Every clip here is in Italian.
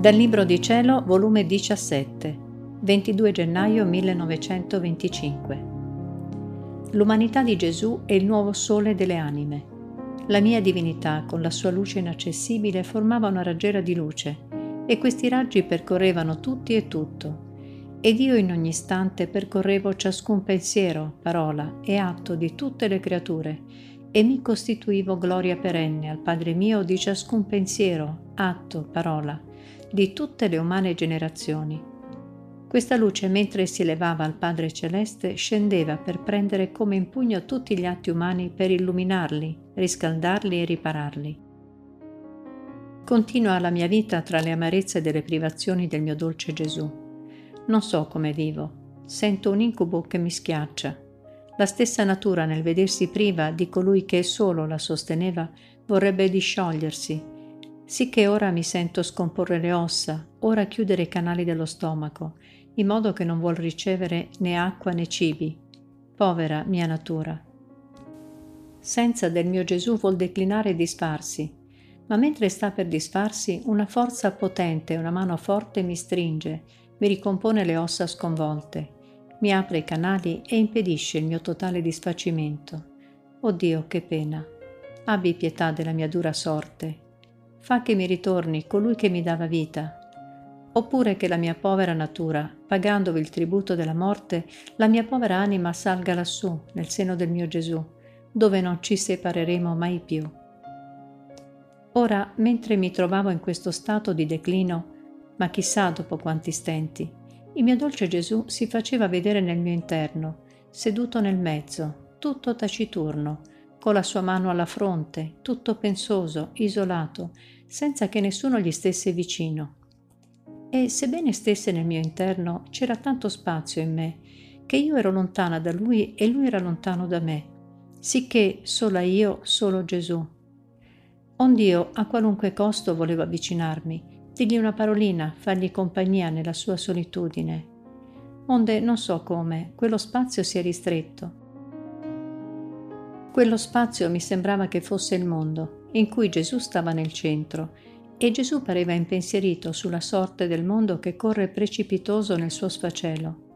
Dal Libro di Cielo, volume 17, 22 gennaio 1925. L'umanità di Gesù è il nuovo sole delle anime. La mia divinità, con la sua luce inaccessibile, formava una raggiera di luce, e questi raggi percorrevano tutti e tutto. Ed io in ogni istante percorrevo ciascun pensiero, parola e atto di tutte le creature, e mi costituivo gloria perenne al Padre mio di ciascun pensiero, atto, parola, di tutte le umane generazioni. Questa luce, mentre si elevava al Padre Celeste, scendeva per prendere come in pugno tutti gli atti umani per illuminarli, riscaldarli e ripararli. Continua la mia vita tra le amarezze delle privazioni del mio dolce Gesù. Non so come vivo, sento un incubo che mi schiaccia. La stessa natura nel vedersi priva di colui che solo la sosteneva vorrebbe disciogliersi sicché ora mi sento scomporre le ossa, ora chiudere i canali dello stomaco, in modo che non vuol ricevere né acqua né cibi. Povera mia natura. Senza del mio Gesù vuol declinare e disfarsi, ma mentre sta per disfarsi una forza potente, una mano forte mi stringe, mi ricompone le ossa sconvolte, mi apre i canali e impedisce il mio totale disfacimento. Oh Dio, che pena! Abbi pietà della mia dura sorte fa che mi ritorni colui che mi dava vita, oppure che la mia povera natura, pagandovi il tributo della morte, la mia povera anima salga lassù, nel seno del mio Gesù, dove non ci separeremo mai più. Ora, mentre mi trovavo in questo stato di declino, ma chissà dopo quanti stenti, il mio dolce Gesù si faceva vedere nel mio interno, seduto nel mezzo, tutto taciturno, con la sua mano alla fronte, tutto pensoso, isolato, senza che nessuno gli stesse vicino. E sebbene stesse nel mio interno, c'era tanto spazio in me, che io ero lontana da lui e lui era lontano da me, sicché sola io, solo Gesù. Ond'io a qualunque costo volevo avvicinarmi, dirgli una parolina, fargli compagnia nella sua solitudine. Onde non so come, quello spazio si è ristretto quello spazio mi sembrava che fosse il mondo, in cui Gesù stava nel centro, e Gesù pareva impensierito sulla sorte del mondo che corre precipitoso nel suo sfacelo.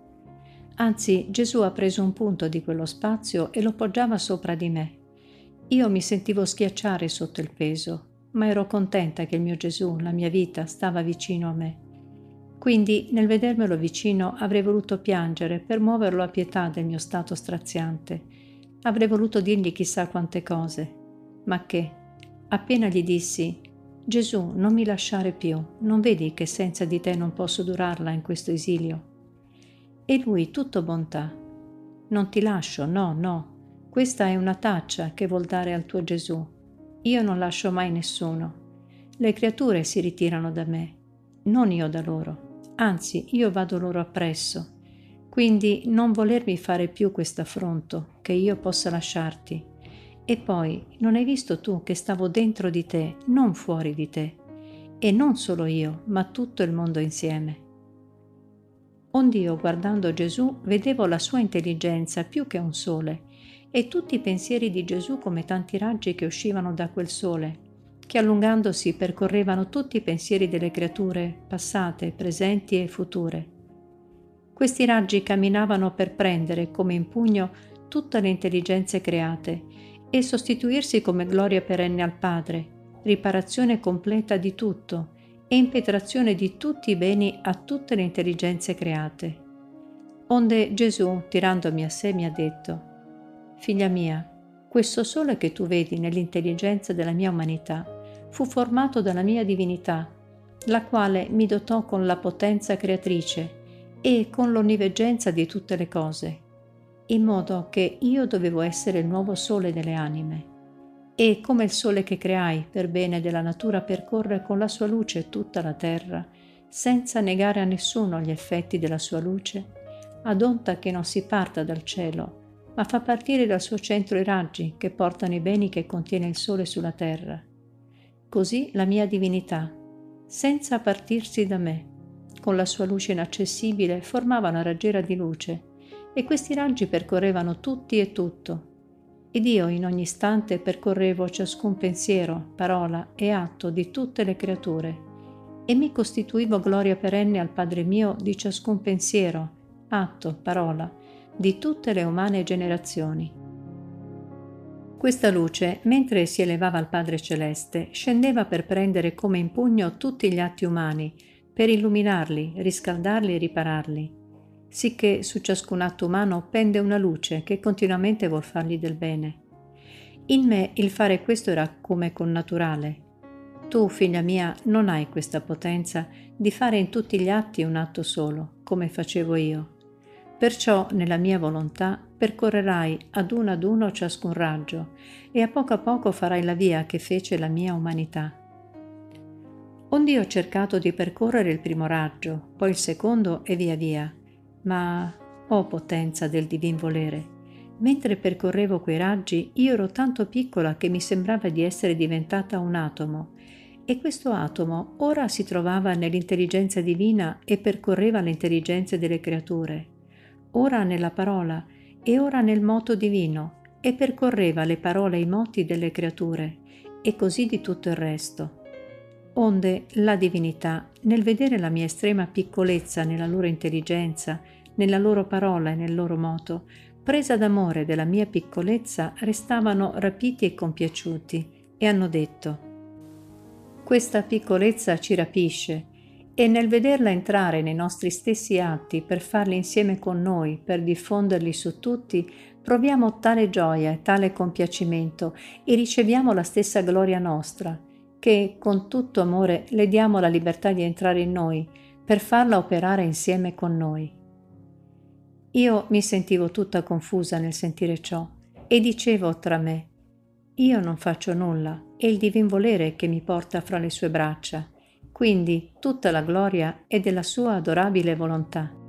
Anzi, Gesù ha preso un punto di quello spazio e lo poggiava sopra di me. Io mi sentivo schiacciare sotto il peso, ma ero contenta che il mio Gesù, la mia vita, stava vicino a me. Quindi, nel vedermelo vicino, avrei voluto piangere per muoverlo a pietà del mio stato straziante Avrei voluto dirgli chissà quante cose, ma che, appena gli dissi, Gesù, non mi lasciare più, non vedi che senza di te non posso durarla in questo esilio? E lui, tutto bontà, non ti lascio, no, no, questa è una taccia che vuol dare al tuo Gesù. Io non lascio mai nessuno. Le creature si ritirano da me, non io da loro, anzi io vado loro appresso quindi non volermi fare più questo affronto, che io possa lasciarti. E poi, non hai visto tu che stavo dentro di te, non fuori di te? E non solo io, ma tutto il mondo insieme. Ond'io, guardando Gesù, vedevo la sua intelligenza più che un sole, e tutti i pensieri di Gesù come tanti raggi che uscivano da quel sole, che allungandosi percorrevano tutti i pensieri delle creature, passate, presenti e future questi raggi camminavano per prendere come in pugno tutte le intelligenze create e sostituirsi come gloria perenne al Padre, riparazione completa di tutto e impetrazione di tutti i beni a tutte le intelligenze create. Onde Gesù, tirandomi a sé, mi ha detto, Figlia mia, questo sole che tu vedi nell'intelligenza della mia umanità fu formato dalla mia divinità, la quale mi dotò con la potenza creatrice e con l'onniveggenza di tutte le cose, in modo che io dovevo essere il nuovo sole delle anime. E come il sole che creai per bene della natura percorre con la sua luce tutta la terra, senza negare a nessuno gli effetti della sua luce, adonta che non si parta dal cielo, ma fa partire dal suo centro i raggi che portano i beni che contiene il sole sulla terra. Così la mia divinità, senza partirsi da me, con la sua luce inaccessibile, formava una raggiera di luce, e questi raggi percorrevano tutti e tutto. Ed io in ogni istante percorrevo ciascun pensiero, parola e atto di tutte le creature, e mi costituivo gloria perenne al Padre mio di ciascun pensiero, atto, parola, di tutte le umane generazioni. Questa luce, mentre si elevava al Padre Celeste, scendeva per prendere come in pugno tutti gli atti umani, per illuminarli, riscaldarli e ripararli, sicché su ciascun atto umano pende una luce che continuamente vuol fargli del bene. In me il fare questo era come connaturale. Tu, figlia mia, non hai questa potenza di fare in tutti gli atti un atto solo, come facevo io. Perciò, nella mia volontà, percorrerai ad uno ad uno ciascun raggio e a poco a poco farai la via che fece la mia umanità. Ond'io ho cercato di percorrere il primo raggio, poi il secondo e via via, ma, oh potenza del divin volere, mentre percorrevo quei raggi io ero tanto piccola che mi sembrava di essere diventata un atomo, e questo atomo ora si trovava nell'intelligenza divina e percorreva le intelligenze delle creature, ora nella parola e ora nel moto divino, e percorreva le parole e i moti delle creature, e così di tutto il resto. Onde la divinità, nel vedere la mia estrema piccolezza nella loro intelligenza, nella loro parola e nel loro moto, presa d'amore della mia piccolezza, restavano rapiti e compiaciuti e hanno detto, questa piccolezza ci rapisce e nel vederla entrare nei nostri stessi atti per farli insieme con noi, per diffonderli su tutti, proviamo tale gioia e tale compiacimento e riceviamo la stessa gloria nostra, che con tutto amore le diamo la libertà di entrare in noi per farla operare insieme con noi. Io mi sentivo tutta confusa nel sentire ciò e dicevo tra me, io non faccio nulla, è il divin volere che mi porta fra le sue braccia, quindi tutta la gloria è della sua adorabile volontà.